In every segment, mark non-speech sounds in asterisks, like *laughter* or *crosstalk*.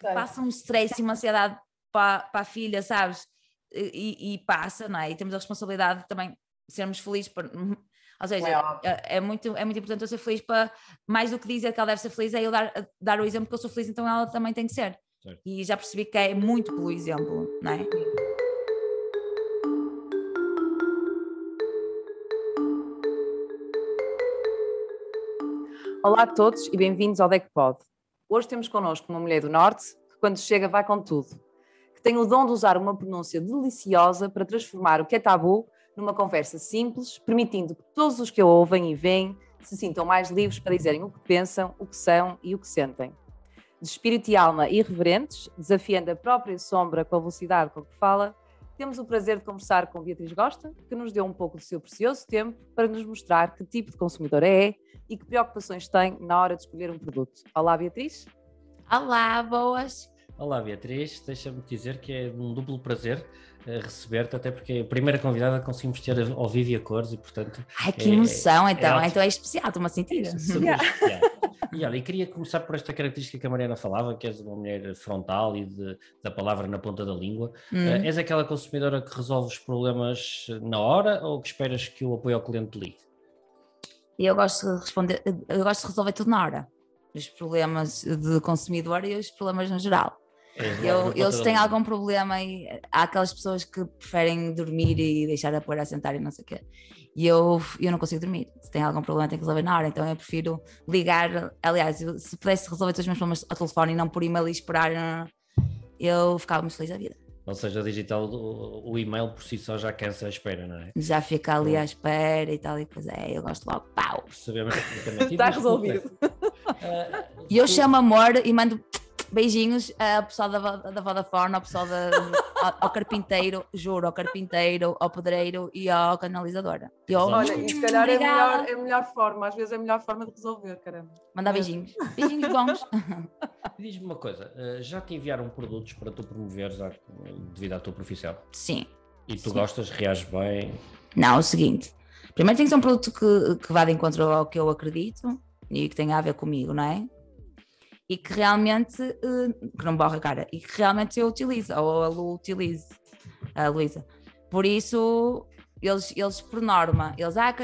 Sei. passa um stress e uma ansiedade para, para a filha, sabes? E, e, passa, não é? E temos a responsabilidade de também sermos felizes. Para, ou seja, é, é, é, muito, é muito importante eu ser feliz para, mais do que dizer que ela deve ser feliz, é eu dar, dar o exemplo que eu sou feliz, então ela também tem que ser. Certo. E já percebi que é muito pelo exemplo, não é? Olá a todos e bem-vindos ao DECPOD. Hoje temos connosco uma mulher do Norte que, quando chega, vai com tudo. Que tem o dom de usar uma pronúncia deliciosa para transformar o que é tabu numa conversa simples, permitindo que todos os que a ouvem e veem se sintam mais livres para dizerem o que pensam, o que são e o que sentem. De espírito e alma irreverentes, desafiando a própria sombra com a velocidade com que fala, temos o prazer de conversar com Beatriz Gosta, que nos deu um pouco do seu precioso tempo para nos mostrar que tipo de consumidora é e que preocupações tem na hora de escolher um produto. Olá, Beatriz. Olá, boas. Olá, Beatriz. Deixa-me dizer que é um duplo prazer uh, receber-te, até porque é a primeira convidada conseguimos ter ao vivo e a cores e, portanto. Ai, que é, emoção, é, então. É, então é especial, estou-me a sentir. É yeah. *laughs* E olha, e queria começar por esta característica que a Mariana falava, que és uma mulher frontal e de, da palavra na ponta da língua. Hum. Uh, és aquela consumidora que resolve os problemas na hora ou que esperas que o apoio ao cliente ligue? Eu gosto de responder, eu gosto de resolver tudo na hora. Os problemas de consumidor e os problemas no geral. É, eu, eu se tenho algum problema e há aquelas pessoas que preferem dormir e deixar a poeira sentar e não sei o quê. E eu, eu não consigo dormir. Se tem algum problema, tenho que resolver na hora. Então eu prefiro ligar. Aliás, eu, se pudesse resolver todos os meus problemas ao telefone e não por e-mail e esperar, eu ficava muito feliz da vida. Ou seja, digital, o, o, e-mail por si só já cansa a espera, não é? Já fica ali à espera e tal, e coisa. É, eu gosto logo, pau! Percebemos Está resolvido. E eu chamo amor e mando Beijinhos ao pessoal da, da Vodafone, ao pessoal da, ao, ao, carpinteiro, juro, ao carpinteiro, ao pedreiro e ao canalizador. Eu, Olha, e se calhar é a, melhor, é a melhor forma, às vezes é a melhor forma de resolver, caramba. Mandar beijinhos. Beijinhos bons. *laughs* Diz-me uma coisa, eh, já te enviaram produtos para tu promoveres devido à tua profissão? Sim. E tu Sim. gostas, reages bem? Não, é o seguinte. Primeiro tem que ser um produto que, que vá de encontro ao que eu acredito e que tenha a ver comigo, não é? E que realmente uh, que não borra a cara e que realmente eu utilizo ou a Lu utilize a Luísa por isso eles, eles por norma eles ah,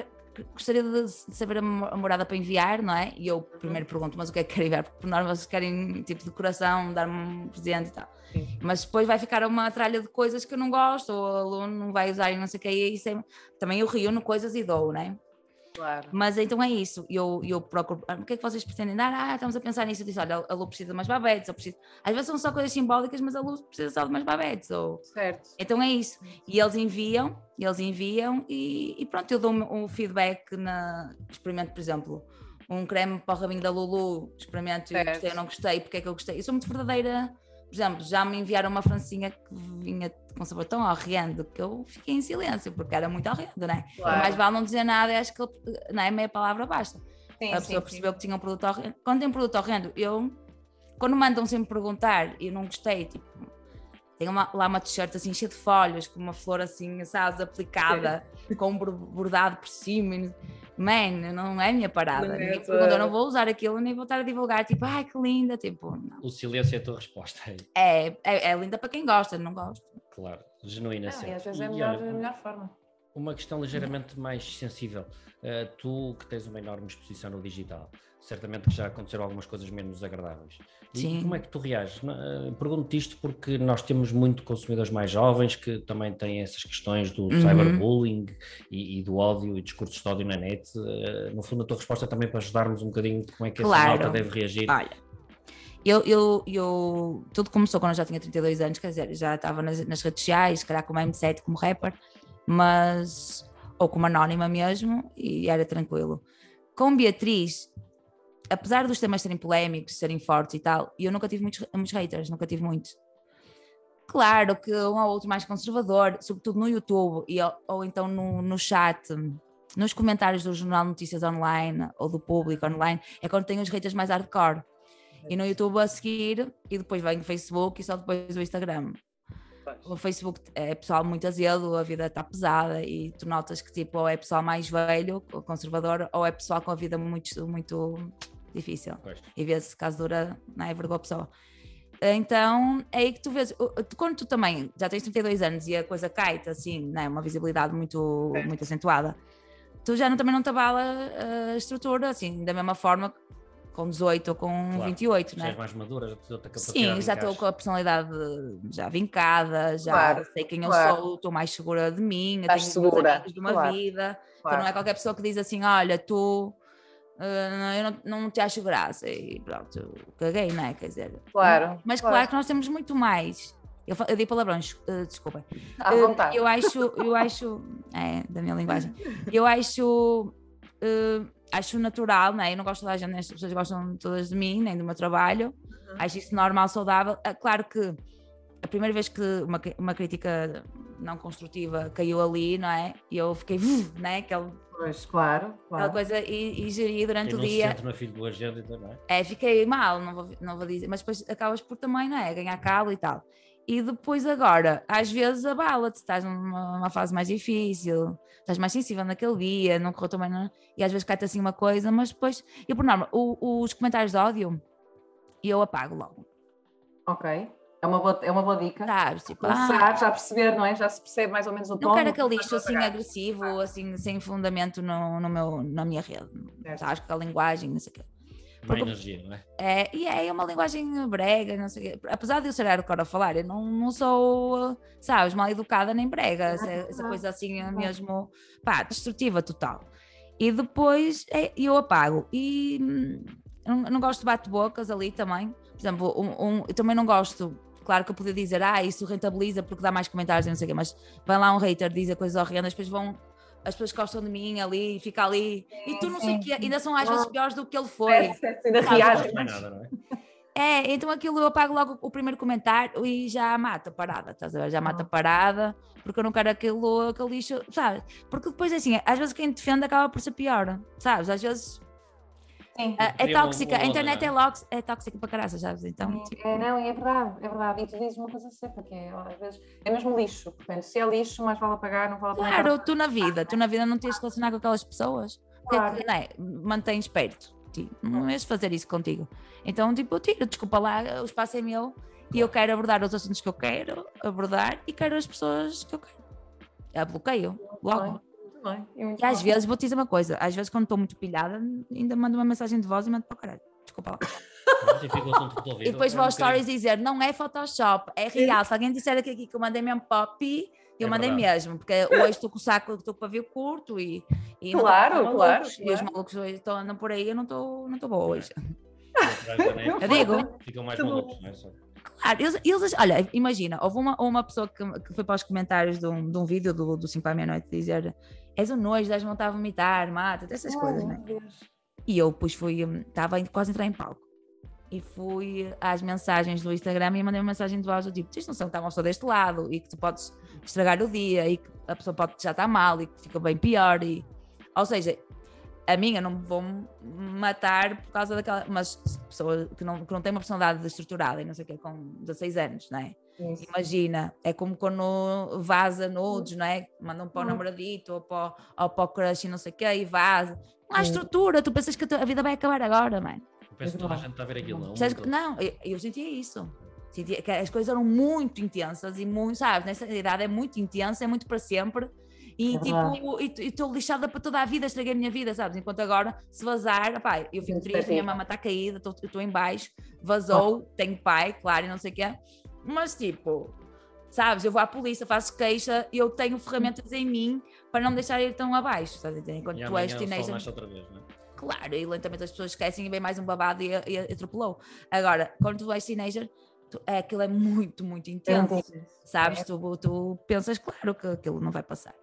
gostaria de saber a morada para enviar não é? e eu primeiro pergunto mas o que é que querem enviar porque por norma eles querem tipo decoração dar-me um presente e tal Sim. mas depois vai ficar uma tralha de coisas que eu não gosto ou o aluno não vai usar e não sei o que e isso é, também eu rio no coisas e dou, não é? Claro. Mas então é isso, eu, eu procuro, ah, o que é que vocês pretendem dar? Ah, estamos a pensar nisso, eu disse, olha, a Lu precisa de mais babetes, preciso... às vezes são só coisas simbólicas, mas a Lu precisa só de mais babetes, ou... Certo. Então é isso, e eles enviam, eles enviam e, e pronto, eu dou um feedback na, experimento, por exemplo, um creme para o rabinho da Lulu, experimento, eu gostei, eu não gostei, porque é que eu gostei, eu sou muito verdadeira por exemplo, já me enviaram uma francinha que vinha com sabor tão horrendo que eu fiquei em silêncio, porque era muito horrendo, né? Claro. Mais vale não dizer nada, acho que não é meia palavra basta. Sim, a pessoa sim, percebeu sim. que tinha um produto horrendo. Quando tem um produto horrendo, eu, quando mandam sempre perguntar e eu não gostei, tipo, tem uma, lá uma t-shirt assim cheia de folhas, com uma flor assim, sabes, aplicada, com um bordado por cima man, não é minha parada. Não é eu não vou usar aquilo, nem vou estar a divulgar, tipo, ai que linda, tipo, não. O silêncio é a tua resposta. É, é, é linda para quem gosta, não gosto. Claro, genuína sempre. às vezes é a melhor, a melhor forma. Uma questão ligeiramente mais sensível. Uh, tu que tens uma enorme exposição no digital, certamente que já aconteceram algumas coisas menos agradáveis. Sim. E como é que tu reages? Uh, Pergunto-te isto porque nós temos muito consumidores mais jovens que também têm essas questões do uhum. cyberbullying e, e, do ódio e discursos de ódio na net. Uh, no fundo, a tua resposta também para ajudarmos um bocadinho como é que claro. essa malta deve reagir. Olha, eu, eu, eu, tudo começou quando eu já tinha 32 anos, quer dizer, já estava nas, nas redes sociais, se calhar como M7, como rapper, mas ou como anónima mesmo, e era tranquilo. Com Beatriz, apesar dos temas serem polémicos, serem fortes e tal, eu nunca tive muitos, muitos haters, nunca tive muitos. Claro que um ou outro mais conservador, sobretudo no YouTube e, ou então no, no chat, nos comentários do Jornal Notícias Online ou do Público Online, é quando tem os haters mais hardcore. E no YouTube a seguir, e depois vem o Facebook e só depois o Instagram. O Facebook é pessoal muito azedo, a vida está pesada e tu notas que tipo, ou é pessoal mais velho, conservador, ou é pessoal com a vida muito, muito difícil. Pois. E vê-se caso dura, não é? Vergou a pessoa. Então é aí que tu vês, quando tu também já tens 32 anos e a coisa cai-te assim, né, uma visibilidade muito, é. muito acentuada, tu já não, também não te abala a estrutura, assim, da mesma forma com 18 ou com claro, 28, né? Já és mais madura, já tens outra capacidade. Sim, já estou com a personalidade já vincada, já claro, sei quem claro. eu sou, estou mais segura de mim, Estás tenho segura. de uma claro, vida. Então não é qualquer pessoa que diz assim: olha, tu. Uh, eu não, não te acho graça e pronto, caguei, não é? Quer dizer, claro, mas claro. que nós temos muito mais. Eu, eu dei palavrões, uh, desculpem. À uh, vontade. Eu acho, eu acho, é, da minha linguagem, *laughs* eu acho uh, acho natural, né? Eu não gosto da gente, as pessoas gostam todas de mim, nem do meu trabalho. Uhum. Acho isso normal, saudável. É claro que a primeira vez que uma, uma crítica não construtiva caiu ali, não é? E eu fiquei, né? Aquele, pois, claro, claro. Aquela coisa e, e geri durante o dia. Se do agente, não é? É, fiquei mal, não vou, não vou dizer, mas depois acabas por também, não é? Ganhar calo e tal. E depois agora, às vezes abala-te, estás numa, numa, fase mais difícil, estás mais sensível naquele dia, não correu também, não, e às vezes cai-te assim uma coisa, mas depois, eu por norma, o, os comentários de ódio, eu apago logo. Ok. É uma boa, é uma boa dica. Sabes, tipo, Começar, ah, já perceber, não é? Já se percebe mais ou menos o tom. Não quero aquele lixo assim agressivo, assim, sem fundamento no, no meu, na minha rede. Sabes, com a linguagem, não sei o quê. Porque, energia, não é? É, e é uma linguagem brega, não sei Apesar de eu ser hardcore a falar, eu não, não sou, sabes, mal educada nem brega, essa, essa coisa assim mesmo, pá, destrutiva total. E depois é, eu apago. E hum, não, não gosto de bate-bocas ali também. Por exemplo, um, um, eu também não gosto claro que eu podia dizer, ah, isso rentabiliza porque dá mais comentários e não sei o quê, mas vai lá um hater dizer coisas horrendas, depois vão as pessoas gostam de mim ali, fica ali, sim, e tu não sim, sei o que, ainda são às vezes piores do que ele foi. É, ainda reagem. É, é, então aquilo eu apago logo o primeiro comentário e já mata parada, estás a ver? Já mata ah. parada, porque eu não quero aquilo, aquele lixo, sabes? Porque depois, assim, às vezes quem defende acaba por ser pior, sabes? Às vezes Sim. Uh, é tóxica, a internet é, lox, é tóxica para caralho, sabes? Então, tipo... é, não, e é verdade, é verdade. E tu dizes uma coisa sempre, que é, às vezes, é mesmo lixo. Portanto, se é lixo, mais vale apagar, não vale apagar. Claro, tu na vida, tu na vida não tens de relacionar com aquelas pessoas. Claro. Porque, não é? Mantens perto. Tipo, não és fazer isso contigo. Então, tipo, tira, desculpa lá, o espaço é meu e eu quero abordar os assuntos que eu quero abordar e quero as pessoas que eu quero. É bloqueio, logo bem. E às vezes, vou te dizer uma coisa, às vezes quando estou muito pilhada, ainda mando uma mensagem de voz e mando para o caralho. Desculpa lá. e depois vou aos stories dizer, não é Photoshop, é real. Se alguém disser aqui que eu mandei mesmo pop, eu é mandei verdade. mesmo, porque hoje estou com o saco, estou com o pavio curto e, e claro, claro, E os malucos hoje estão andando por aí, eu não estou não boa hoje. Eu digo. Ficam mais malucos, não é? Claro, eles, eles, olha, imagina, houve uma, uma pessoa que, que foi para os comentários de um, de um vídeo do, do 5 para a meia-noite dizer és um nojo, dás vontade a vomitar, mata, essas oh, coisas, né? E eu depois fui, estava quase a entrar em palco. E fui às mensagens do Instagram e mandei uma mensagem de voz do tipo: Tens noção que estavam só deste lado e que tu podes estragar o dia e que a pessoa pode já estar mal e que fica bem pior. E... Ou seja, a minha não vou matar por causa daquela. Mas pessoa que não, que não tem uma personalidade estruturada e não sei o que, com 16 anos, não é? Isso. Imagina, é como quando vaza nudes, não é? Mandam para o namoradito ou para, ou para o crush e não sei o quê e vaza. Não há estrutura, tu pensas que a vida vai acabar agora, mãe. Eu penso que toda a gente está a ver aquilo, não? Não, eu, eu sentia isso. Sentia que as coisas eram muito intensas e muito, sabes, nessa idade é muito intensa, é muito para sempre. E é tipo, e estou lixada para toda a vida, estraguei a minha vida, sabes? Enquanto agora, se vazar, pai, eu fico triste, minha mama está caída, estou em baixo, vazou, tenho pai, claro, e não sei o quê. Mas tipo, sabes, eu vou à polícia, faço queixa e eu tenho ferramentas em mim para não me deixar ir tão abaixo, estás a entender? Enquanto tu és teenager. Outra vez, não é? Claro, e lentamente as pessoas esquecem e vem mais um babado e, e, atropelou. Agora, quando tu és teenager, tu, é, aquilo é muito, muito intenso, sabes? É. Tu, tu pensas, claro, que aquilo não vai passar.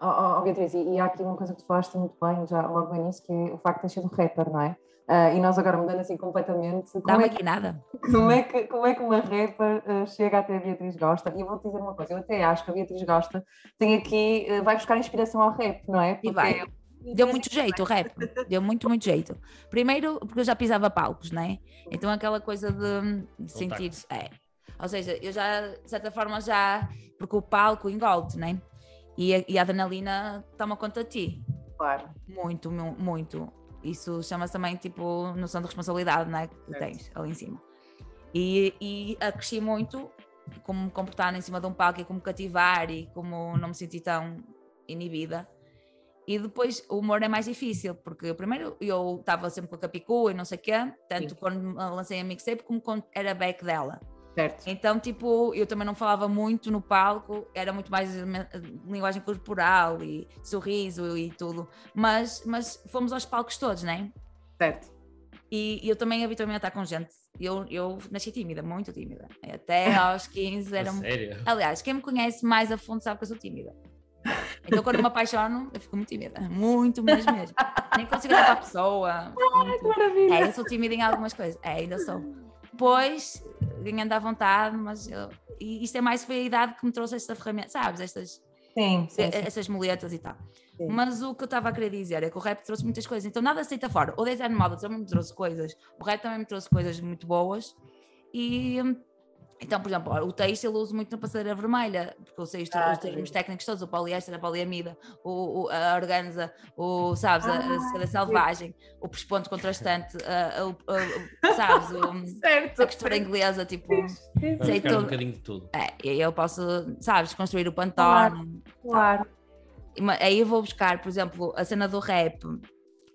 Oh, oh, Beatriz, e, e há aqui uma coisa que tu falaste muito bem já logo no início, que é o facto de ter sido rapper, não é? Uh, e nós agora mudando assim completamente. Dá-me é aqui nada. Como é, que, como é que uma rapper uh, chega até a Beatriz Gosta? E eu vou-te dizer uma coisa, eu até acho que a Beatriz Gosta tem aqui, uh, vai buscar inspiração ao rap, não é? Porque e vai. Deu muito jeito o rap, *laughs* deu muito, muito jeito. Primeiro, porque eu já pisava palcos, não é? Então aquela coisa de, de sentir. É. Ou seja, eu já, de certa forma, já. Porque o palco engolde, não é? E a, e a adrenalina toma conta de ti. Claro. Muito, muito. Isso chama-se também, tipo, noção de responsabilidade, não é? Que tens ali em cima. E, e cresci muito como me comportar em cima de um palco e como cativar e como não me sentir tão inibida. E depois o humor é mais difícil, porque primeiro eu estava sempre com a Capicu e não sei o quê, tanto Sim. quando lancei a mixtape como quando era back dela. Certo. Então, tipo, eu também não falava muito no palco, era muito mais linguagem corporal e sorriso e tudo. Mas, mas fomos aos palcos todos, né? Certo. E, e eu também habituei-me a estar com gente. Eu, eu nasci tímida, muito tímida. Até aos *laughs* 15 era. Sério? Aliás, quem me conhece mais a fundo sabe que eu sou tímida. Então, quando me apaixono, eu fico muito tímida. Muito mesmo mesmo. Nem consigo olhar para a pessoa. Ai, que maravilha. É, eu sou tímida em algumas coisas. É, ainda sou. Depois, ganhando à vontade, mas eu, e isto é mais foi a idade que me trouxe esta ferramenta, sabes? Estas, sim, sim, sim. estas muletas e tal. Sim. Mas o que eu estava a querer dizer é que o rap trouxe muitas coisas, então nada aceita fora. O design moda também me trouxe coisas, o rap também me trouxe coisas muito boas e então, por exemplo, o têxtil eu uso muito na passadeira vermelha, porque eu sei os, ah, os termos técnicos todos, o poliéster, a poliamida, o, o, a organza, o, sabes, ah, a, a seda selvagem, o pesponto contrastante, a, a, sabes, o, certo, a costura inglesa, tipo, sei tudo. um bocadinho de tudo. É, e eu posso, sabes, construir o pantone. Claro, claro. Aí eu vou buscar, por exemplo, a cena do rap.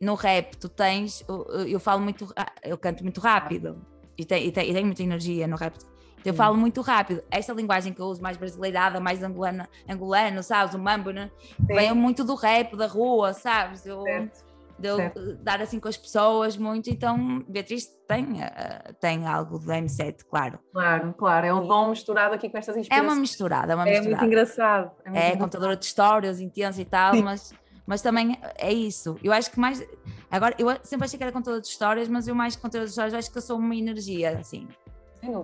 No rap, tu tens, eu, eu falo muito, eu canto muito rápido e tenho, e tenho, e tenho muita energia no rap eu falo muito rápido. Esta linguagem que eu uso mais brasileirada, mais angolana, angolano, sabes? O mambo, né? Vem muito do rap, da rua, sabes? Eu, de eu certo. dar assim com as pessoas muito. Então, Beatriz tem, uh, tem algo do M7, claro. Claro, claro. É um dom misturado aqui com estas inspirações. É uma misturada, é uma misturada. É muito engraçado. É, muito é contadora de histórias, intensa e tal, mas, mas também é isso. Eu acho que mais. Agora, eu sempre achei que era contadora de histórias, mas eu mais que contadora de histórias, acho que eu sou uma energia, assim.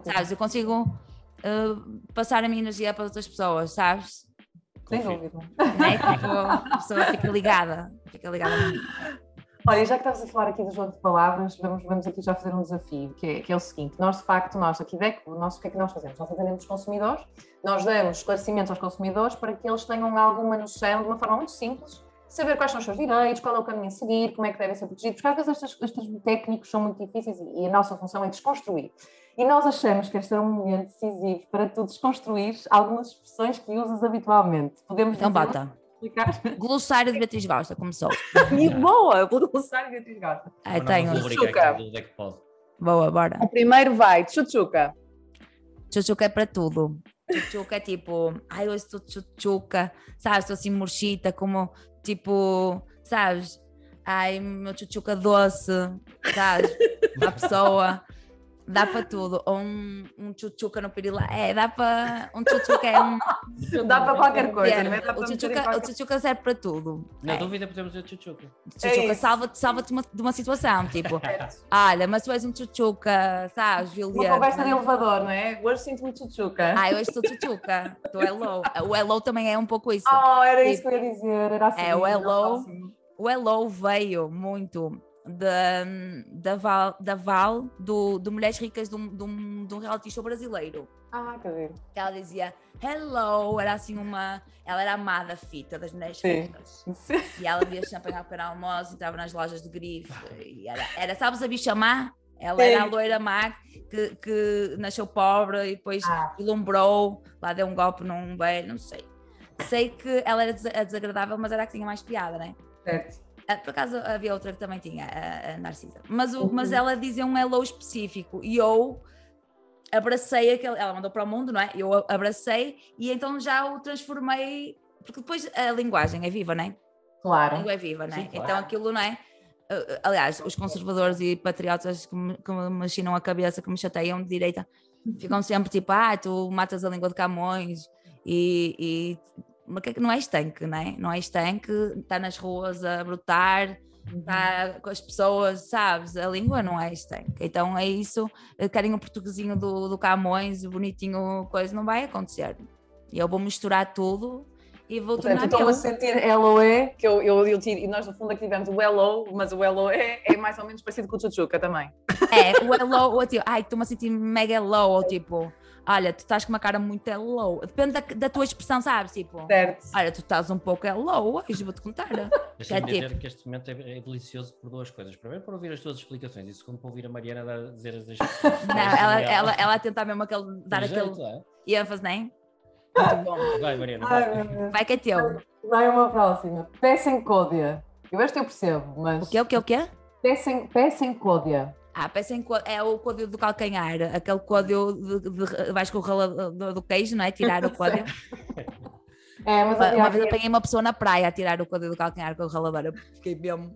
Sabes? Eu consigo uh, passar a minha energia para outras pessoas, sabes? Sem dúvida. É? Tipo, a pessoa fica ligada, fica ligada a mim. Olha, já que estavas a falar aqui do jogo de palavras, vamos, vamos aqui já fazer um desafio, que é, que é o seguinte: nós, de facto, nós aqui DEC, nós, o que é que nós fazemos? Nós atendemos os consumidores, nós damos esclarecimentos aos consumidores para que eles tenham alguma noção, de uma forma muito simples, saber quais são os seus direitos, qual é o caminho a seguir, como é que devem ser protegidos, porque às vezes estes, estes técnicos são muito difíceis e, e a nossa função é desconstruir. E nós achamos que este é um momento decisivo para tu desconstruir algumas expressões que usas habitualmente. Podemos então bota. Explicar? Glossário de Beatriz Gosta, começou. *laughs* e boa, pelo glossário de Beatriz Gosta. Ah, tenho. Boa, bora. O primeiro vai, tchutchuca. Tchutchuca é para tudo. Tchutchuca é tipo, ai, hoje estou tchutchuca, sabes? Estou assim murchita, como tipo, sabes? Ai, meu tchutchuca doce, sabes? Uma pessoa dá para tudo. Ou um, um tchutchuca no pirilá. É, dá para. Um tchutchuca é um. *laughs* Dá para qualquer coisa, é, né? o, tchutchuca, qualquer... o tchutchuca serve para tudo. Na é. dúvida, podemos dizer tchutchuca. Tchutchuca é salva-te salva de, uma, de uma situação. Tipo, *laughs* olha, mas tu és um tchutchuca, sabes, Juliana? Uma conversa de elevador, não é? Hoje sinto-me tchutchuca. Ah, hoje estou tchutchuca. Estou hello. O hello também é um pouco isso. Oh, era tipo, isso que eu ia dizer. Era assim. É, o hello. O hello veio muito da, da Val, da Val do, do Mulheres Ricas de um, de, um, de um reality show brasileiro. Ah, quer ver? Que ela dizia hello, era assim uma. Ela era amada fita das mulheres Sim. ricas. Sim. E ela via champanhe ao pequeno almoço, entrava nas lojas de grife. E era, era sabes a bicha má? Ela Sim. era a loira má que, que nasceu pobre e depois ah. ilumbrou, lá deu um golpe num velho, não sei. Sei que ela era desagradável, mas era a que tinha mais piada, né? Certo. Ah, por acaso havia outra que também tinha, a, a Narcisa. Mas, o, mas uhum. ela dizia um hello específico e eu abracei aquele. Ela mandou para o mundo, não é? Eu abracei e então já o transformei. Porque depois a linguagem é viva, não é? Claro. A língua é viva, não é? Sim, claro. Então aquilo, não é? Aliás, os conservadores e patriotas que me, que me machinam a cabeça, que me chateiam de direita, ficam sempre tipo, ah, tu matas a língua de Camões e, e é não é estanque, não é? Não é estanque, está nas ruas a brotar, está uhum. com as pessoas, sabes? A língua não é estanque. Então é isso, querem o portuguesinho do, do Camões, o bonitinho, coisa, não vai acontecer. E eu vou misturar tudo e vou Portanto, tornar estou a sentir LOE, que eu, eu, eu tiro, e nós no fundo aqui tivemos o LO, mas o LOE é mais ou menos parecido com o Chuchuca também. É, o hello, ou tipo, ai, estou-me a sentir mega low, ou tipo, olha, tu estás com uma cara muito low. Depende da, da tua expressão, sabes? Tipo, Certo. olha, tu estás um pouco low, hoje vou-te contar. *laughs* Deixa-me É tipo- dizer que este momento é, é delicioso por duas coisas. Primeiro, por ouvir as tuas explicações, e segundo, por ouvir a Mariana dar- dizer as *laughs* expressões. Não, ela, ela, ela a tentar mesmo aquele, dar Tem aquele jeito, ênfase, nem? Muito bom. é? Vai, Mariana. Ai, vai. Deus. Vai que é teu. Vai uma próxima. Peça em Códia. Eu este eu percebo, mas. O quê, o quê, o quê? Peça em, peça em Códia. Ah, em co- é o código do calcanhar, aquele código de, de- vais com o rolo do, queijo, não é? Tirar o *laughs* código. É, mas Uma, havia uma vez apanhei uma pessoa na praia a tirar o código do calcanhar com o ralador, eu fiquei mesmo.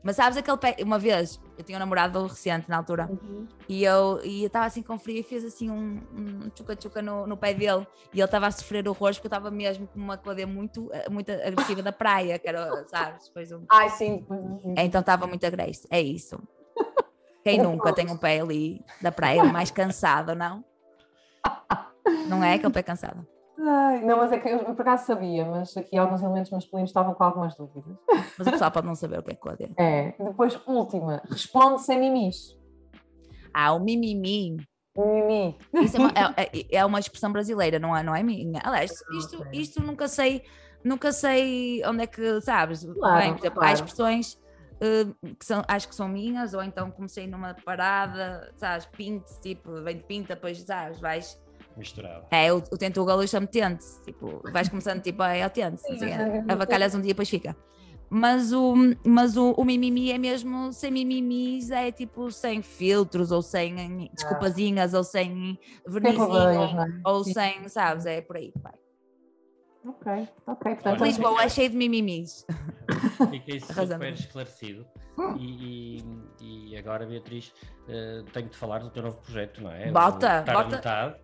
Mas sabes aquele pé, uma vez eu tinha um namorado recente na altura Uhum. e eu estava assim com frio e fiz assim um, um tchuca-tchuca no, no pé dele e ele estava a sofrer horrores porque eu estava mesmo com uma códia muito, muito agressiva da praia, que era, sabes? Depois um... Ai, sim. Então estava muito agressivo, é isso. Quem nunca tem um pé ali da praia mais cansado, não? Não é aquele pé cansado. Ai, não, mas é que eu por acaso sabia, mas aqui alguns elementos masculinos estavam com algumas dúvidas. Mas o pessoal pode não saber o que é códia. É. Depois, última. Responde sem mimis. Ah, o mimimi. Mimi. Isso é uma, é- é- é uma expressão brasileira, não é, não é minha. Aliás, isto, Ok. isto nunca sei, nunca sei onde é que, sabes? Claro, Bem, por exemplo, há claro. expressões eh, que são, acho que são minhas, ou então comecei numa parada, sabes, pinte, tipo, vem de pinta, depois, sabes, vais. Misturado. É, o, o tento o galo chama tente, tipo, vais começando tipo, é, é tente, Sim, assim, mas é- avacalhas um dia, depois fica. Mas o, mas o, o mimimi é mesmo sem mimimis, é tipo sem filtros, ou sem desculpazinhas, ou sem vernizinho, é? ou Sim. sem, sabes, é por aí. Vai. Ok, ok. Portanto, Olha, Lisboa é cheio de mimimis. Fiquei super esclarecido. E, e- e agora, Beatriz, eh, tenho de falar do teu novo projeto, não é? Bota, bota. metade.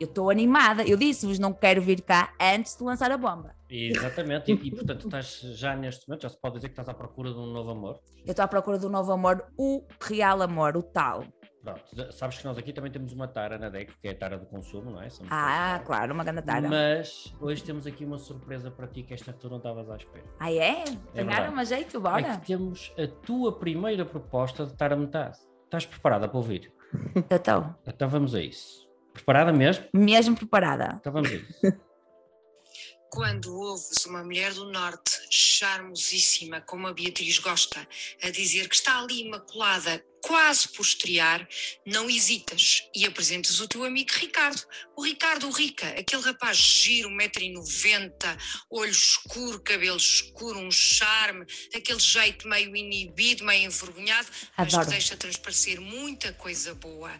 Eu estou animada, eu disse-vos, não quero vir cá antes de lançar a bomba. Exatamente, e, e, portanto estás já neste momento, já se pode dizer que estás à procura de um novo amor. Eu estou à procura do novo amor, o real amor, o tal. Pronto, sabes que nós aqui também temos uma tara na DEC, que é a tara do consumo, não é? Somos Ah, claro, uma grande tara. Mas hoje temos aqui uma surpresa para ti que esta tu não estavas à espera. Ah, é? Ganharam um jeito, É bora. que temos a tua primeira proposta de estar a metade. Estás preparada para ouvir? Eu estou Então vamos a isso. Preparada mesmo? mesmo preparada. Então vamos a isso. *laughs* Quando ouves uma mulher do Norte, charmosíssima, como a Beatriz gosta, a dizer que está ali imaculada, quase por estrear, não hesitas e apresentas o teu amigo Ricardo. O Ricardo Rica, aquele rapaz giro, 1,90m, olho escuro, cabelo escuro, um charme, aquele jeito meio inibido, meio envergonhado, mas Adoro. que deixa transparecer muita coisa boa.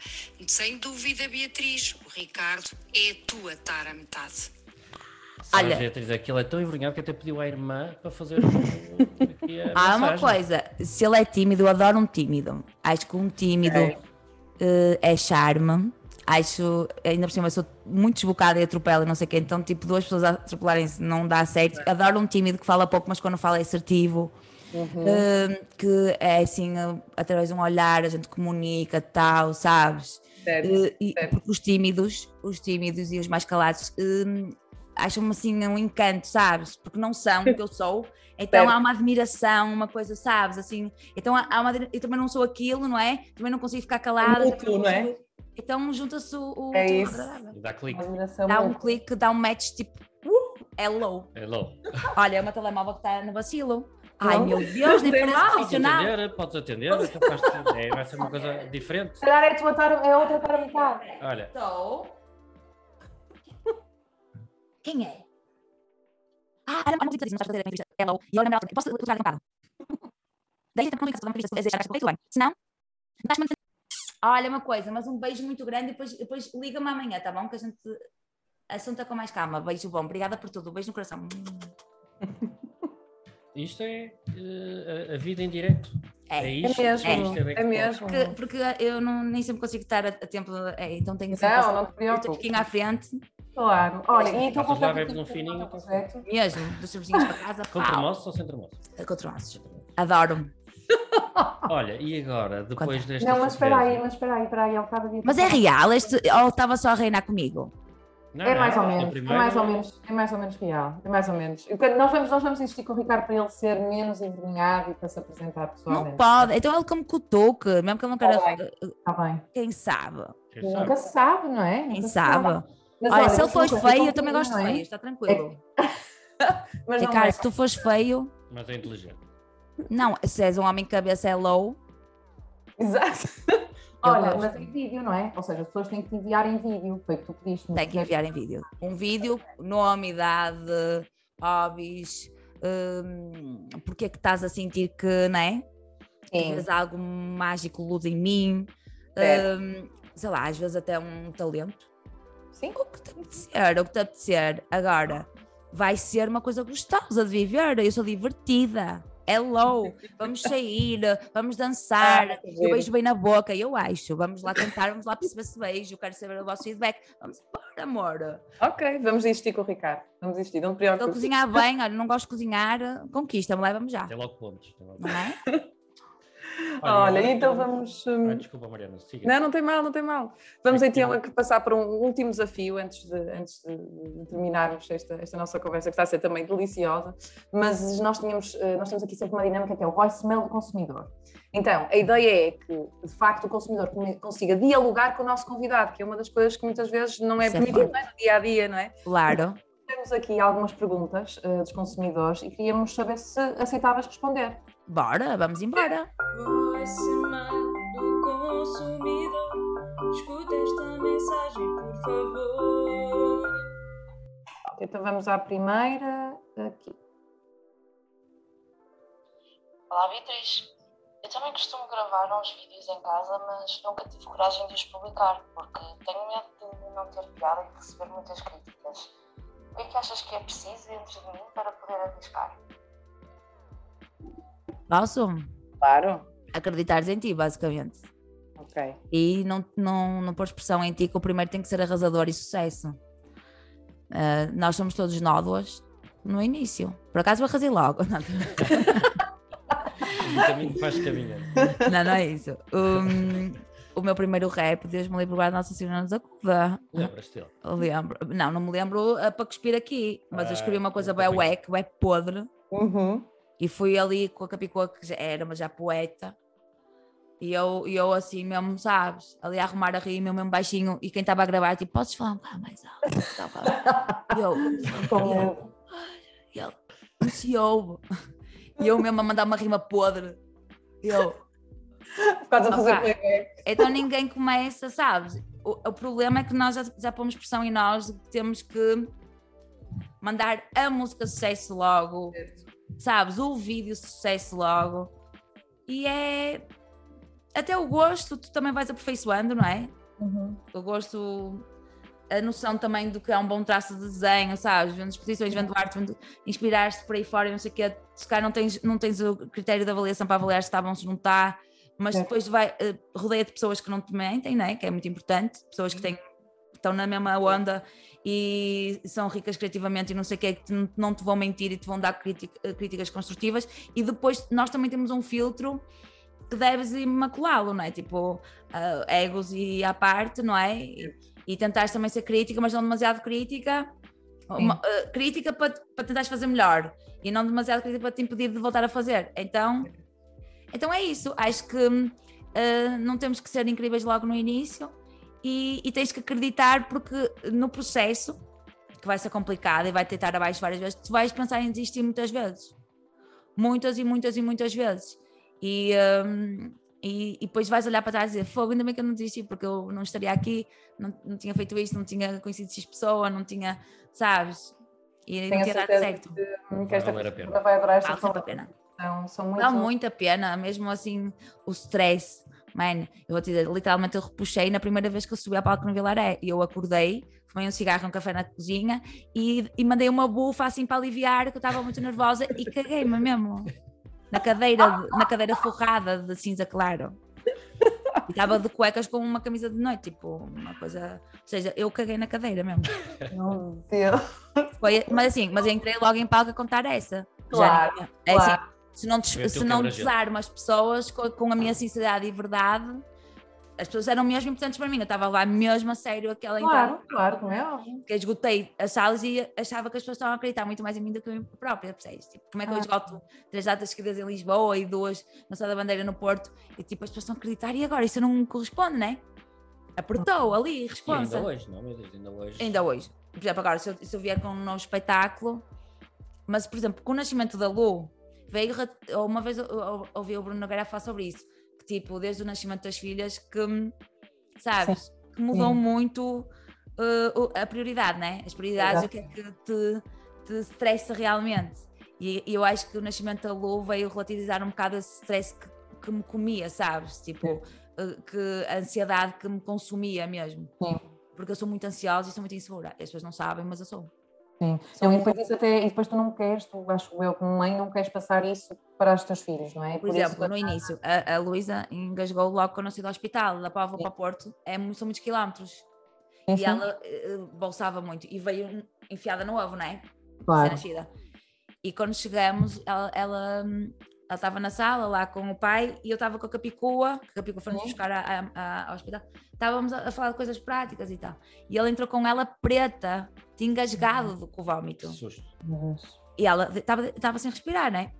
Sem dúvida, Beatriz, o Ricardo é a tua tara metade. Olha. Beatriz, aquilo é tão envergonhado que até pediu à irmã para fazer o- aqui a *laughs* Há uma coisa, se ele é tímido, eu adoro um tímido. Acho que um tímido Ok. eh, é charme. Acho, ainda por cima, eu sou muito desbocada e atropelo e não sei o quê, então, tipo, duas pessoas a atropelarem-se não dá certo. Adoro um tímido que fala pouco, mas quando fala é assertivo. Eh, que é assim, eh, através de um olhar, a gente comunica, tal, sabes? Certo, Eh, e- certo. porque os tímidos, os tímidos e os mais calados eh, acham-me assim um encanto, sabes? Porque não são o que eu *laughs* sou. Então há uma admiração, uma coisa, sabes? Assim, então há uma, eu também não sou aquilo, não é? Também não consigo ficar calada. mútuo, também não é? consigo- Então junta-se o, o É isso. Dá clique. Dá um clique, dá um match tipo, uh, hello. Hello. *laughs* Olha, é uma telemóvel que está no vacilo. Ai Não. meu Deus, nem parece mal. Podes profissional. atender, podes atender, então faz- é, vai ser uma coisa diferente. Se calhar é, tua tara, é outra. Olha, Estou. Quem é? Ah, Ana, não disse, não estás a fazer a entrevista. Hello. E eu lembro Posso usar um bocado? Deixa-te para uma entrevista, se desejas, tudo bem. Se não, Olha, uma coisa, mas um beijo muito grande e depois, depois liga-me amanhã, tá bom? Que a gente assunta com mais calma. Beijo bom, obrigada por tudo. Beijo no coração. *laughs* isto é eh, a, vida em direto. É. É É isto. mesmo, é isto, é bem é que mesmo. Porque, porque eu não, nem sempre consigo estar a, a tempo. É, então tenho sempre Não, não preocupes. tenho aqui à frente, Claro. Olha, e então qualquer bebes um fininho, então. mesmo, dos cervejinhos para casa. Com tremoço ou sem tremoço? Controlados. Adoro. *laughs* Olha, e agora, depois desta Não, mas espera aí, mas espera aí, espera aí, Mas é real? Este, ou estava só a reinar comigo? Não, é mais não, ou menos, é mais ou menos, é mais ou menos real, é mais ou menos. Nós vamos, nós vamos insistir com o Ricardo para ele ser menos envergonhado e para se apresentar pessoalmente. Não pode, então ele como cutuque, mesmo que ele não queira. Está bem. Quem sabe? Quem Nunca se sabe, não é? Quem sabe? sabe. Mas, olha, olha, se ele for feio, eu também gosto de feio, está tranquilo. *laughs* É... Mas Ricardo, é. se tu fores feio. Mas é inteligente. Não, se és um homem cabeça é low. Exato. *laughs* Olha, mas em vídeo, não é? Ou seja, as pessoas têm que te enviar em vídeo, foi o que tu pediste. Tem que enviar em vídeo. Um vídeo, nome, idade, hobbies, um, porque é que estás a sentir que, não é? Tens algo mágico, luz em mim. Um, sei lá, às vezes até um talento. Sim. O que te apetecer, o que te apetecer. Agora, vai ser uma coisa gostosa de viver. Eu sou divertida. Hello, vamos sair, vamos dançar. Ah, eu beijo bem na boca, eu acho. Vamos lá tentar, vamos lá perceber se beijo. Eu quero saber o vosso feedback. Vamos embora, amor. Ok, vamos insistir com o Ricardo. Vamos insistir, não te preocupes. Ele cozinhar bem, olha, não gosto de cozinhar, conquista-me, leva-me já. Tem logo pontos. Não é? Olha, Olha então vamos. Hum, ah, desculpa, Mariana, siga. Não, não tem mal, não tem mal. Vamos então aqui passar por um último desafio antes de, antes de terminarmos esta, esta nossa conversa, que está a ser também deliciosa. Mas nós, tínhamos, eh, nós temos aqui sempre uma dinâmica que é o voicemail do consumidor. Então, a ideia é que, de facto, o consumidor consiga dialogar com o nosso convidado, que é uma das coisas que muitas vezes não é permitido é no dia a dia, não é? Claro. Temos aqui algumas perguntas uh, dos consumidores e queríamos saber se aceitavas responder. Bora, vamos embora. do consumidor, escuta esta mensagem, por favor. Então vamos à primeira aqui. Olá Beatriz, eu também costumo gravar uns vídeos em casa, mas nunca tive coragem de os publicar, porque tenho medo de não ter piada e de receber muitas críticas. O que é que achas que é preciso dentro de mim para poder arriscar? Posso? Claro. Acreditares em ti, basicamente. Ok. E não, não, não pôs pressão em ti, que o primeiro tem que ser arrasador e sucesso. Uh, nós somos todos nódoas no início. Por acaso eu arrasei logo. *laughs* o caminho faz caminho. Não, não é isso. Um, o meu primeiro rap, Deus me livre guarda Nossa Senhora da Cuba. Lembras-te? Lembro. Não, não me lembro uh, para cuspir aqui, mas ah, eu escrevi uma coisa bem wack, bem podre. Uhum. E fui ali com a Capicua, que já era, mas já poeta. E eu, e eu assim mesmo, sabes, ali a arrumar a rima, mesmo baixinho, e quem estava a gravar, tipo, podes falar um bocado mais alto? e eu, e ele, não se ouve. E eu mesmo a mandar uma rima podre. E eu... Por causa de fazer Então ninguém começa, sabes? O, o, problema é que nós já, já pomos pressão em nós, temos que mandar a música sucesso logo. Certo sabes? O vídeo sucesso logo. E é. Até o gosto, tu também vais aperfeiçoando, não é? Uhum. O gosto, a noção também do que é um bom traço de desenho, sabes? Vendo exposições, vendo arte, vendo inspirar-te por aí fora e não sei o quê. Se calhar não tens, não tens o critério de avaliação para avaliar se está bom, se não está, mas é. depois vai, uh, rodeia de pessoas que não te mentem, não é? Que é muito importante, pessoas que têm, estão na mesma onda e são ricas criativamente e não sei o que, é que não te vão mentir e te vão dar críticas construtivas e depois nós também temos um filtro que deves imaculá-lo, não é? Tipo, uh, egos e à parte, não é? E, e tentares também ser crítica, mas não demasiado crítica, uma, uh, crítica para, para tentares fazer melhor e não demasiado crítica para te impedir de voltar a fazer. Então, então é isso. Acho que uh, não temos que ser incríveis logo no início, e, e, tens que acreditar porque no processo, que vai ser complicado e vai tentar abaixo várias vezes, tu vais pensar em desistir muitas vezes. Muitas e muitas e muitas vezes. E, um, e, e, depois vais olhar para trás e dizer, fogo, ainda bem que eu não desisti, porque eu não estaria aqui, não, não tinha feito isto, não tinha conhecido X pessoa, não tinha, sabes? E Tenho não tinha dado certo. Que, que esta pessoa vai adorar esta vale a pena. Então, são muito... Vale muito a pena, mesmo assim, o stress Man, eu vou te dizer, literalmente eu repuxei na primeira vez que eu subi ao palco no Vilaré e eu acordei, fumei um cigarro, um café na cozinha e, e mandei uma bufa assim para aliviar que eu estava muito nervosa e caguei-me mesmo na cadeira, na cadeira forrada de cinza claro. E estava de cuecas com uma camisa de noite, tipo, uma coisa. Ou seja, eu caguei na cadeira mesmo. Meu Deus. Foi, mas assim, mas entrei logo em palco a contar essa. Claro. Já, é assim, claro. Se não, se não desarmo as pessoas com, com, a minha sinceridade e verdade, as pessoas eram mesmo importantes para mim, eu estava lá mesmo a sério aquela Claro, então, claro, como é óbvio. que eu esgotei as salas e achava que as pessoas estavam a acreditar muito mais em mim do que eu própria, percebes? Tipo, como é que eu Ah. esgoto três datas seguidas em Lisboa e duas na Sala da Bandeira no Porto e tipo, as pessoas estão a acreditar e agora isso não corresponde, né? Apertou ali, E responsa. ainda hoje, não, meu Deus, ainda hoje. Ainda hoje. Por exemplo, agora, se eu, se eu vier com um novo espetáculo, mas, por exemplo, com o nascimento da Lu, veio, uma vez ouvi o Bruno Nogueira falar sobre isso, que tipo, desde o nascimento das filhas, que, sabes, que mudou sim. muito uh, a prioridade, né? As prioridades, o que é que te, te estressa realmente. E, e eu acho que o nascimento da Lu veio relativizar um bocado esse stress que, que me comia, sabes? Tipo, uh, que a ansiedade que me consumia mesmo Sim. porque eu sou muito ansiosa e sou muito insegura. As pessoas não sabem, mas eu sou. Sim. Não, e, depois isso até, e depois tu não queres, tu acho eu como mãe, não queres passar isso para os teus filhos, não é? Por, isso exemplo, no início, a, a Luísa engasgou logo quando eu saí do hospital, da Póvoa para Porto, é, são muitos quilómetros. Sim, E sim, ela eh, bolsava muito e veio enfiada no ovo, não é? claro. E quando chegamos, ela ela hum, ela estava na sala lá com o pai e eu estava com a Capicua, que a Capicua foi-nos Sim. buscar a- a- a- ao hospital. Estávamos a, a falar de coisas práticas e tal. E ele entrou com ela preta, de engasgado do, com o vómito. Que susto. E ela estava estava sem respirar, né?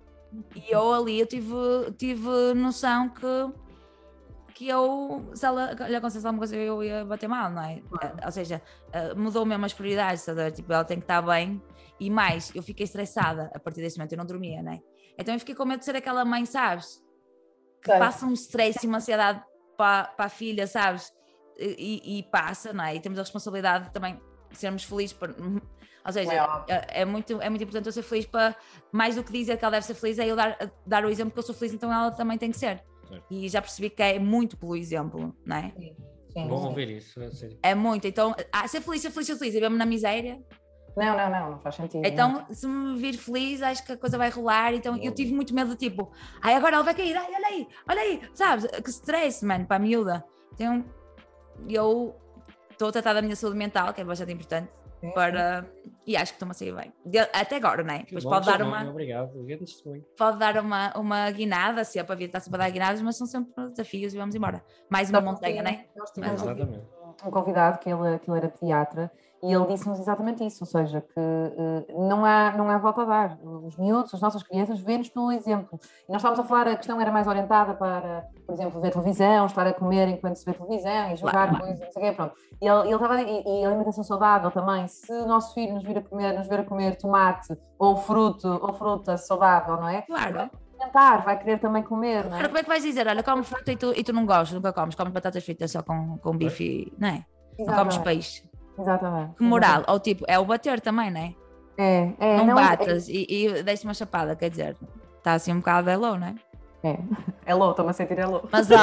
E eu ali eu tive, tive noção que, que eu, se ela lhe acontecesse alguma coisa, eu ia bater mal, não é? Claro. Ou seja, eh, mudou mesmo as prioridades, sabe? tipo, ela tem que estar bem. E mais, eu fiquei estressada a partir desse momento, eu não dormia, né? Então eu fiquei com medo de ser aquela mãe, sabes? Que Sei. passa um stress e uma ansiedade para, para a filha, sabes? E, e- passa, não é? E temos a responsabilidade de também sermos felizes. Por... *laughs* Ou seja, É é, é muito, é muito importante eu ser feliz para, mais do que dizer que ela deve ser feliz, é eu dar, dar o exemplo que eu sou feliz, então ela também tem que ser. Certo. E já percebi que é muito pelo exemplo, não é? Sim, Bom sim. ouvir isso, sério. É muito. Então, ah, ser feliz, ser feliz, ser feliz, e mesmo na miséria. Não, não, não, não faz sentido. não. Então, se me vir feliz, acho que a coisa vai rolar. Então, eu tive muito medo tipo, ai, agora ela vai cair, ai, olha aí, olha aí, sabes? Que stress, mano, para a miúda. Então, eu estou a tratar da minha saúde mental, que é bastante importante, Sim, sim. para. E acho que estou-me a sair bem. Até agora, não é? Depois pode dar, uma, Obrigado, pode dar uma, uma guinada, se é para vir, está sempre a dar guinadas, mas são sempre desafios e vamos embora. Mais uma Nós montanha, né? Tivemos aqui Exatamente. Um convidado que ele, que ele era pediatra e ele disse-nos exatamente isso, ou seja, que eh, não, há, não há volta a dar. Os miúdos, as nossas crianças, vêem-nos pelo exemplo. E nós estávamos a falar, a questão era mais orientada para, por exemplo, ver televisão, estar a comer enquanto se vê televisão e jogar Claro, coisas, não sei o quê, pronto. E ele, ele estava, e, e alimentação saudável também, se o nosso filho nos vir a comer, nos ver a comer tomate ou fruto, ou fruta saudável, não é? Claro. Tentar, vai querer também comer, não Claro, é? como é que vais dizer? Olha, come fruta e tu, e tu não gostas, nunca comes, comes batatas fritas só com, com bife, não é? Não comes Exatamente, peixe. exatamente. Que moral. Ou tipo, é o bater também, não é? É, é, não, não, é- batas e, e deixa uma chapada, quer dizer, está assim um bocado hello, não é? É, *laughs* é low, estou-me a sentir é low. Mas ó,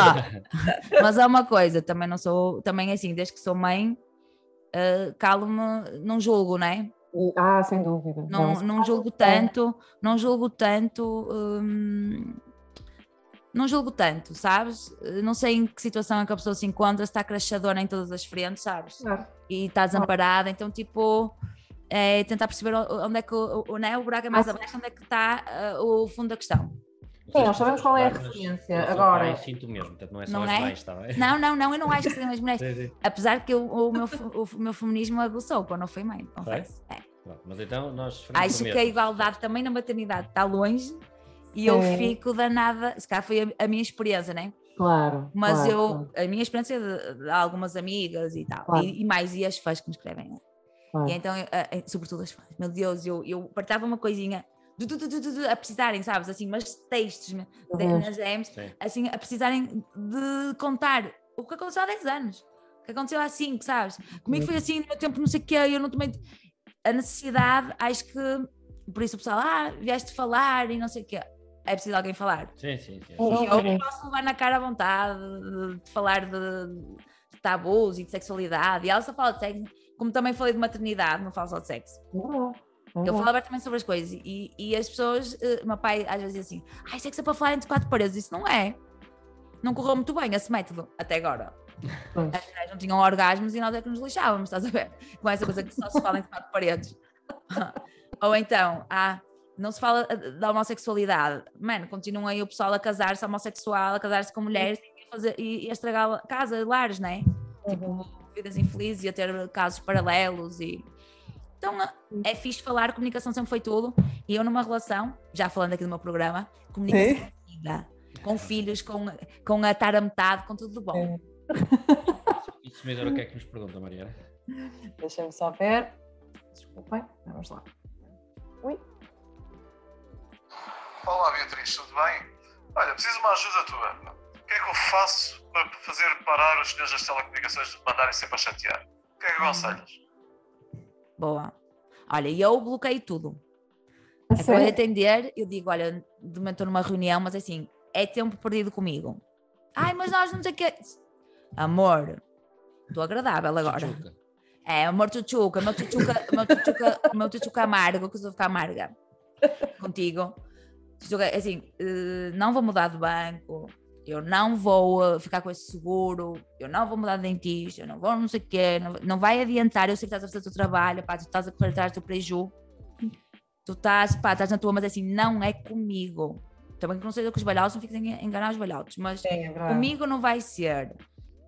*laughs* mas há uma coisa, também não sou, também assim, desde que sou mãe, eh, calo-me, não julgo, não é? Ah, sem dúvida. Não, isso não julgo tanto, não julgo tanto, hum, não julgo tanto, sabes? Não sei em que situação é que a pessoa se encontra, se está crachadora em todas as frentes, sabes? Claro. E está desamparada, então tipo, é tentar perceber onde é que o, o, né, o buraco é mais Ah, abaixo, onde é que está eh, o fundo da questão. Sim, nós sabemos qual é a referência. Agora- sinto mesmo, portanto não é só Não as é? mães, está bem? Não, não, não, eu não acho que sejam as mulheres. *laughs* Apesar que eu- o, meu, o, meu feminismo aguçou quando eu fui mãe, confesso. É. Pronto, mas então nós Acho que a igualdade também na maternidade está longe e eu Sim. fico danada. Se calhar foi a, a minha experiência, né? Claro. Mas claro, eu, claro, a minha experiência de, de algumas amigas e tal, Claro. e, e mais, e as fãs que me escrevem, né? claro. E então, eu, eh, eh, sobretudo as fãs, meu Deus, eu, eu partava uma coisinha du, du, du, du, du, du, a precisarem, sabes? Assim, mas textos Deus. nas DMs, Sim. assim, a precisarem de contar o que aconteceu há 10 anos, o que aconteceu há 5, sabes? Comigo foi assim, no meu tempo, não sei o quê, eu não tomei. A necessidade, acho que, por isso o pessoal, ah, vieste falar e não sei o quê. É preciso alguém falar. Sim, sim, sim. E Sim. eu posso levar na cara à vontade de, de falar de tabus e de sexualidade. E ela só fala de sexo, como também falei de maternidade, não falo só de sexo. Verdade, Eu verdade. falo abertamente sobre as coisas. E, e as pessoas, eh, meu pai às vezes diz assim: ai, sexo é para falar entre quatro paredes. Isso não é. Não correu muito bem esse método, até agora. Pois. As mulheres não tinham orgasmos e nós é que nos lixávamos, estás a ver? Com essa coisa que só se fala entre quatro *laughs* paredes. *laughs* Ou então, ah, não se fala eh, da homossexualidade. Mano, continuam aí o pessoal a casar-se homossexual, a casar-se com mulheres, fazer, e, e a estragar casa, lares, não é? Tipo, vidas infelizes e a ter casos paralelos e. Então é fixe falar, comunicação sempre foi tudo. E eu numa relação, já falando aqui do meu programa, comunicação é vida, com filhos, com, com a estar a metade, com tudo de bom. É. E consumidor, o que é que nos pergunta, Maria? Deixa-me só ver. Desculpem, vamos lá. Ui. Olá Beatriz, tudo bem? Olha, preciso de uma ajuda tua. O que é que eu faço para fazer parar os senhores das telecomunicações de me mandarem sempre a chatear? O que é que aconselhas? Boa. Olha, eu bloqueio tudo. É para eu atender, eu digo, olha, de momento estou numa reunião, mas assim, é tempo perdido comigo. Ai, mas nós não sei o que. Amor, estou agradável agora. Chuchuca. É, amor tchutchuca, meu tchutchuca, meu tchutchuca, meu tchutchuca amargo, que eu vou ficar amarga contigo. Assim, eh, não vou mudar de banco, eu não vou eh, ficar com esse seguro, eu não vou mudar de dentista, eu não vou não sei o quê, não, não vai adiantar, eu sei que estás a fazer o teu trabalho, pá, tu estás a correr atrás do preju, tu estás, pá, estás na tua, mas assim, não é comigo. Também que não seja com os balhotos, não fiques a enganar os balhotos, mas é comigo não vai ser.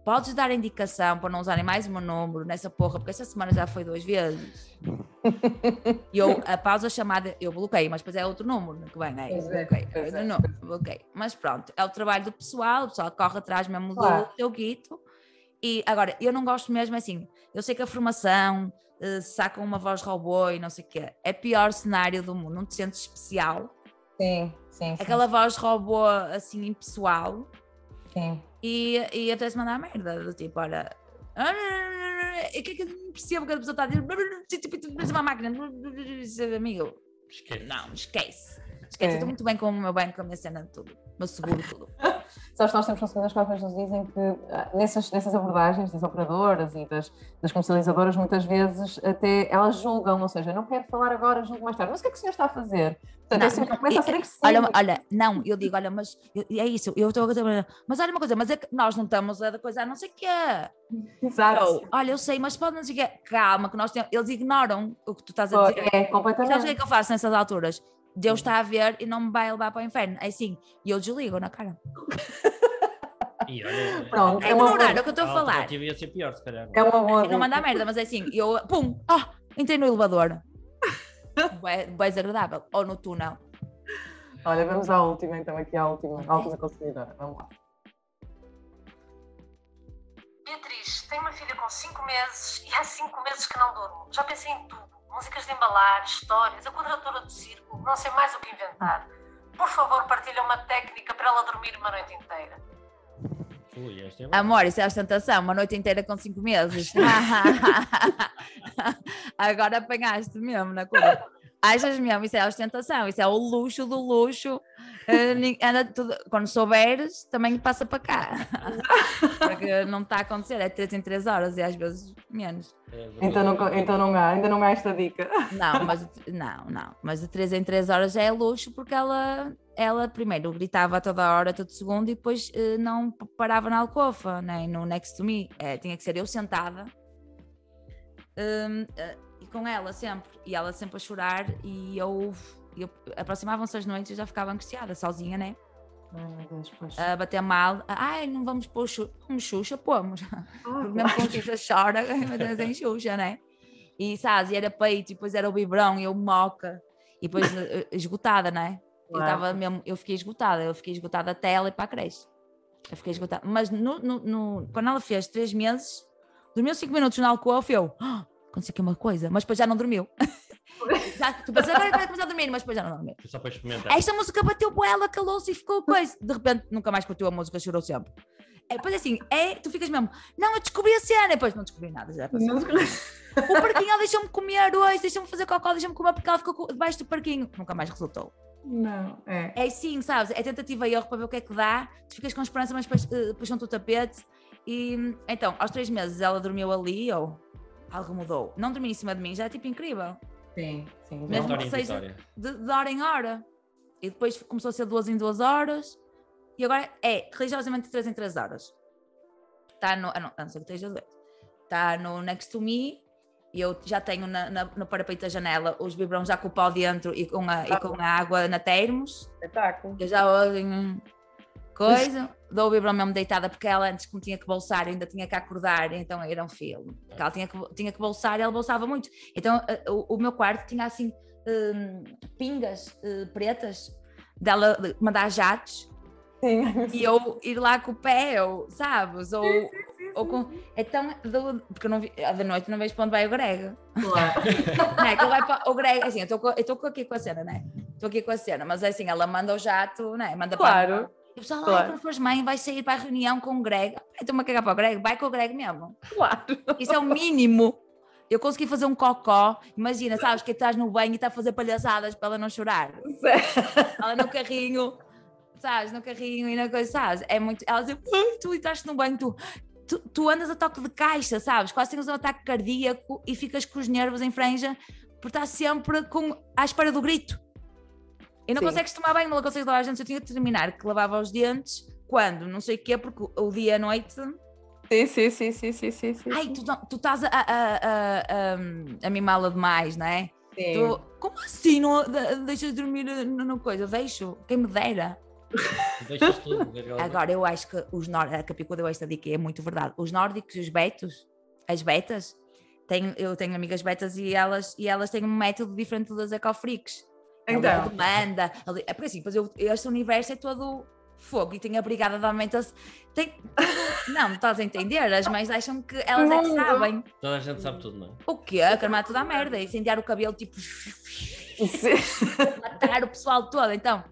Podes dar indicação para não usarem mais o meu número nessa porra, porque esta semana já foi duas vezes. *laughs* e eu, a pausa chamada, eu bloqueei, mas depois é outro número que vem, né? Eu bloqueei, é, é, número, bloqueei. Mas pronto, é o trabalho do pessoal, o pessoal corre atrás mesmo claro. do teu guito. E agora, eu não gosto mesmo assim, eu sei que a formação uh, sacam uma voz robô e não sei o quê, é pior cenário do mundo, não te sentes especial. Sim, sim. sim. Aquela voz robô assim impessoal. Sim e, e até se mandar merda, do tipo, olha. O que é que eu não percebo que a pessoa está a dizer? Uma máquina. Amigo, esquece. não, esquece. Esquece, é. estou muito bem com o meu banco, com a minha cena, tudo. meu seguro, tudo. *laughs* Sabes, nós temos consumidores que nos dizem que ah, nessas, nessas abordagens das operadoras e das, das comercializadoras, muitas vezes até elas julgam, ou seja, não quero falar agora, julgo mais tarde. Mas o que é que o senhor está a fazer? Portanto, não, assim, começa a ser agressivo. Olha, olha, não, eu digo, olha, mas é isso, eu estou a dizer, mas olha uma coisa, mas é que nós não estamos a coisa, não sei o que é. Exato. Olha, eu sei, mas pode não sei o que Calma, que nós temos, eles ignoram o que tu estás a dizer. É, completamente. Sabes o que é que eu faço nessas alturas? Deus está a ver e não me vai levar para o inferno. É assim, e eu desligo na cara. E olha, Pronto, é ignorar o que eu estou a falar. Ia ser pior, se calhar. É uma boa. Não mandar merda, mas é assim, eu, pum, oh, entrei no elevador. *laughs* Boa desagradável. Ou no túnel. Olha, vamos à última, então, aqui à última, à última consumidora. Vamos lá. Beatriz, tenho uma filha com 5 meses e há 5 meses que não durmo. Já pensei em tudo. Músicas de embalar, histórias, a quadratura do círculo, não sei mais o que inventar. Por favor, partilha uma técnica para ela dormir uma noite inteira. Ui, é Amor, isso é ostentação, uma noite inteira com 5 meses. *laughs* *laughs* Agora apanhaste mesmo na curva. Achas mesmo, isso é ostentação, isso é o luxo do luxo. Uh, anda tudo, quando souberes, também passa para cá. Porque não está a acontecer, é 3 em 3 horas e às vezes menos. É então não, então não há, ainda não há esta dica. Não, *laughs* mas não, não. Mas de 3 em 3 horas já é luxo porque ela, ela primeiro gritava a toda hora, todo segundo, e depois uh, não parava na alcofa, nem no next to me. É, tinha que ser eu sentada. Um, uh, e com ela sempre, e ela sempre a chorar, e eu, eu aproximavam-se as noites e já ficava angustiada, sozinha, né? Ai, Deus, a bater mal, ai, não vamos pôr Xuxa, vamos Xuxa, pomos. Ah, *laughs* Porque mesmo quando Xuxa chora, mas em Xuxa, né? E sabes, e era peito, e depois era o biberão, e eu moca, e depois eh, esgotada, né? Eu estava mesmo, eu fiquei esgotada, eu fiquei esgotada até ela ir para a creche. Eu fiquei esgotada. Mas no, no, no, quando ela fez três meses, dormiu cinco minutos no alcove, eu, oh, aconteceu aqui uma coisa, mas depois já não dormiu. *laughs* tu pensas, agora vai começar a dormir, mas depois já não dormiu. Só para experimentar. Esta música bateu por ela, calou-se e ficou coisa. De repente, nunca mais curtiu a música, chorou sempre. É, depois assim, é, tu ficas mesmo, não, eu descobri a cena, depois não descobri nada, já passou. o parquinho, deixou-me comer hoje, deixou-me fazer cocó, deixou-me comer porque ela ficou debaixo do parquinho. Nunca mais resultou. Não, é. É sim, sabes? É tentativa e erro para ver o que é que dá. Tu ficas com esperança, mas depois uh, puxam-te o tapete. E então, aos três meses ela dormiu ali, ou algo mudou. Não dormir em cima de mim já é tipo incrível. Sim, sim. Mesmo que seja de, de, hora em hora. E depois começou a ser duas em duas horas. E agora é religiosamente três em três horas. Está no. Ah, não, não sei que esteja doente. Está no Next to Me. E eu já tenho na, na, no parapeito da janela os biberões já com o pau dentro e com a, e com a água na termos. Espetáculo. Eu já olho coisa. Dou o biberon mesmo deitada, porque ela antes, como tinha que bolsar, ainda tinha que acordar, então era um filme. Porque ela tinha que, tinha que bolsar e ela bolsava muito. Então eh, o, o meu quarto tinha assim hum, pingas eh, pretas dela de mandar jatos Sim. e eu ir lá com o pé, ou, sabes? Ou, ou com. Então, do- porque eu não vi, da noite não vejo para onde vai o Greg. Claro. *laughs* Não é que vai para o Greg, assim, eu estou co- eu estou aqui com a cena, né? Estou aqui com a cena, mas assim, ela manda o jato, né? Manda Claro. para. E o pessoal, Claro. quando fores mãe, vai sair para a reunião com o Greg. Estou-me a cagar para o Greg, vai com o Greg mesmo. Claro. Isso é o mínimo. Eu consegui fazer um cocó. Imagina, sabes, que estás no banho e está a fazer palhaçadas para ela não chorar. Ela no carrinho, sabes, no carrinho e na coisa, sabes? É muito. Ela diz, tu estás no banho, tu, tu, tu andas a toque de caixa, sabes? Quase tens um ataque cardíaco e ficas com os nervos em franja por estar sempre com, à espera do grito. E não Sim. consegues tomar banho, não consegues lavar os dentes. Eu tinha que terminar que lavava os dentes quando, não sei o quê, porque o- dia à noite Sim, sim, sim, sim, sim, sim, sim. Ai, tu, tu estás a, a, a, a, a mimá-la demais, não é? Sim. Tu, como assim? Não, de- deixas de dormir no, no coisa? Deixo, quem me dera. *laughs* Deixas tudo. Agora, eu acho que os nórdicos, a Capicua deu esta dica e é muito verdade. Os nórdicos e os betos, as betas, tenho, eu tenho amigas betas e elas, e elas têm um método diferente das ecofreaks. Então. A demanda, ali- é porque assim, pois eu, este universo é todo fogo e tem a brigada da aumentação. Tem, não, não estás a entender? As mães acham que elas é que sabem. Toda a gente sabe tudo, não é? O quê? Queimar toda a merda, incendiar o cabelo, tipo, *laughs* matar o pessoal todo. Então,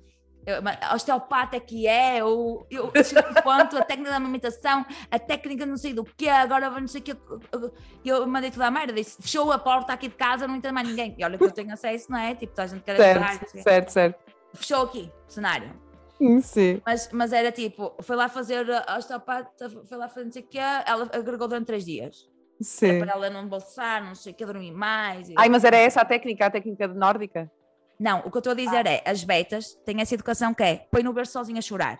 eu, osteopata é que é, ou eu chego um ponto, a técnica da amamentação, a técnica não sei do quê, agora não sei o quê. E eu mandei toda a merda, disse, fechou a porta aqui de casa, não entra mais ninguém. E olha que eu tenho acesso, não é? Tipo, toda a gente quer ajudar. Certo, sei o quê. certo, certo. Fechou aqui, cenário. Sim. Mas, mas era tipo, foi lá fazer a osteopata, foi lá fazer não sei o quê, ela agregou durante três dias. Sim. Para ela não bolsar, não sei o quê, dormir mais. Ai, mas era essa a técnica, a técnica de nórdica? Não, o que eu estou a dizer é, as betas têm essa educação que é, põe no berço sozinha a chorar,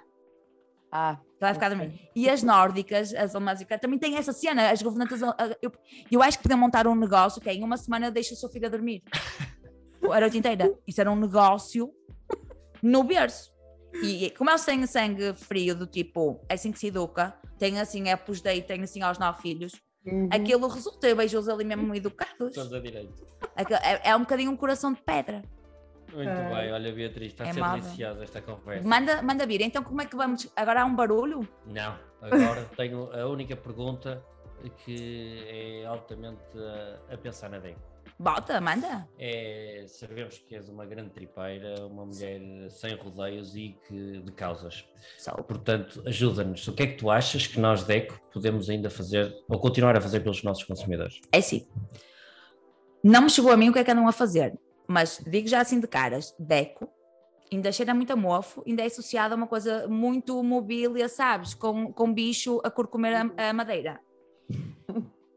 Ah, ela vai ficar a dormir. E as nórdicas, as alemãs, e cá, também têm essa cena, as governantas, a- a- eu, eu acho que podiam montar um negócio que é, em uma semana deixa o seu filho a dormir. *laughs* A noite inteira. Isso era um negócio no berço. E como eles têm sangue frio, do tipo, é assim que se educa, tem assim, é pus dei, tem assim aos nove filhos, uhum. aquilo resulta, eu vejo-os ali mesmo educados. Todos a direito. É, é um bocadinho um coração de pedra. Muito Ah. bem, olha Beatriz, está a É ser móvel. deliciosa esta conversa. Manda, manda vir. Então, como é que vamos? Agora há um barulho? Não, agora *laughs* tenho a única pergunta que é altamente a, a pensar na DEC. Bota, manda. É, sabemos que és uma grande tripeira, uma mulher sem rodeios e que, de causas. Só. Portanto, ajuda-nos. O que é que tu achas que nós, DECO, podemos ainda fazer ou continuar a fazer pelos nossos consumidores? É assim. Não me chegou a mim o que é que andam a fazer, mas digo já assim de caras: Deco ainda cheira muito a mofo, ainda é associado a uma coisa muito mobília, sabes? Com, com bicho a corcomer a, a madeira.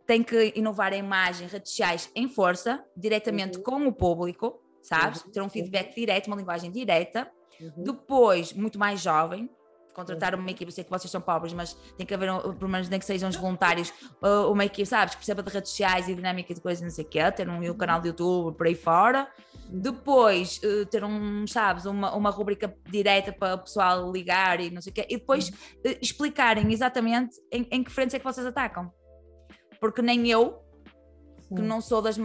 Tem que inovar a imagem, redes sociais em força, diretamente com o público, sabes? Ter um feedback direto, uma linguagem direta. Uhum. Depois, muito mais jovem, contratar uma equipe, eu sei que vocês são pobres, mas tem que haver, um- pelo menos nem que sejam os voluntários, uh, uma equipe, sabes, que perceba de redes sociais e dinâmica de coisas, não sei o quê, ter um, um canal de YouTube por aí fora. Depois, uh, ter um, sabes, uma, uma rubrica direta para o pessoal ligar e não sei o quê. E depois uh, explicarem exatamente em, em que frentes é que vocês atacam. Porque nem eu, que Sim. não sou das,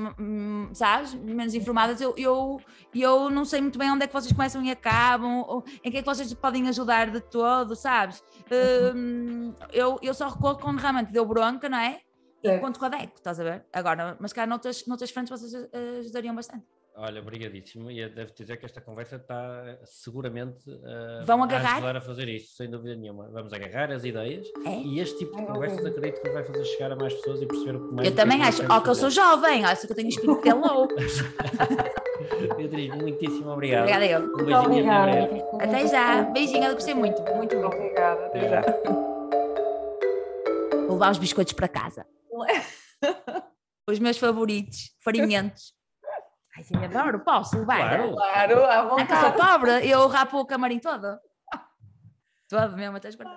sabes, menos informadas, eu, eu, eu não sei muito bem onde é que vocês começam e acabam, ou em que é que vocês podem ajudar de todo, sabes? Hum, eu, eu só recorro quando realmente deu bronca, não é? E Certo. conto com a DECO, estás a ver? Agora, mas cá noutras, noutras frentes vocês ajudariam bastante. Olha, obrigadíssimo. E eu devo dizer que esta conversa está seguramente uh, Vão a agarrar? ajudar a fazer isso, sem dúvida nenhuma. Vamos agarrar as ideias É? e este tipo de Ai, conversas acredito que vai fazer chegar a mais pessoas e perceber o que mais Eu é também acho, ó que eu sou jovem, acho que eu tenho espírito que é louco. *laughs* Beatriz, muitíssimo obrigado. Obrigada eu. Um beijinho e até breve. Até já. Beijinho, eu gostei muito, muito, muito. Obrigada, até já. Vou levar os biscoitos para casa. *laughs* Os meus favoritos, farinhentos. Ai, sim, adoro, posso levar? Claro. Claro, à Ah, que eu sou vontade. pobre, eu rapo o camarim todo. *laughs* Todo mesmo, até as guardar.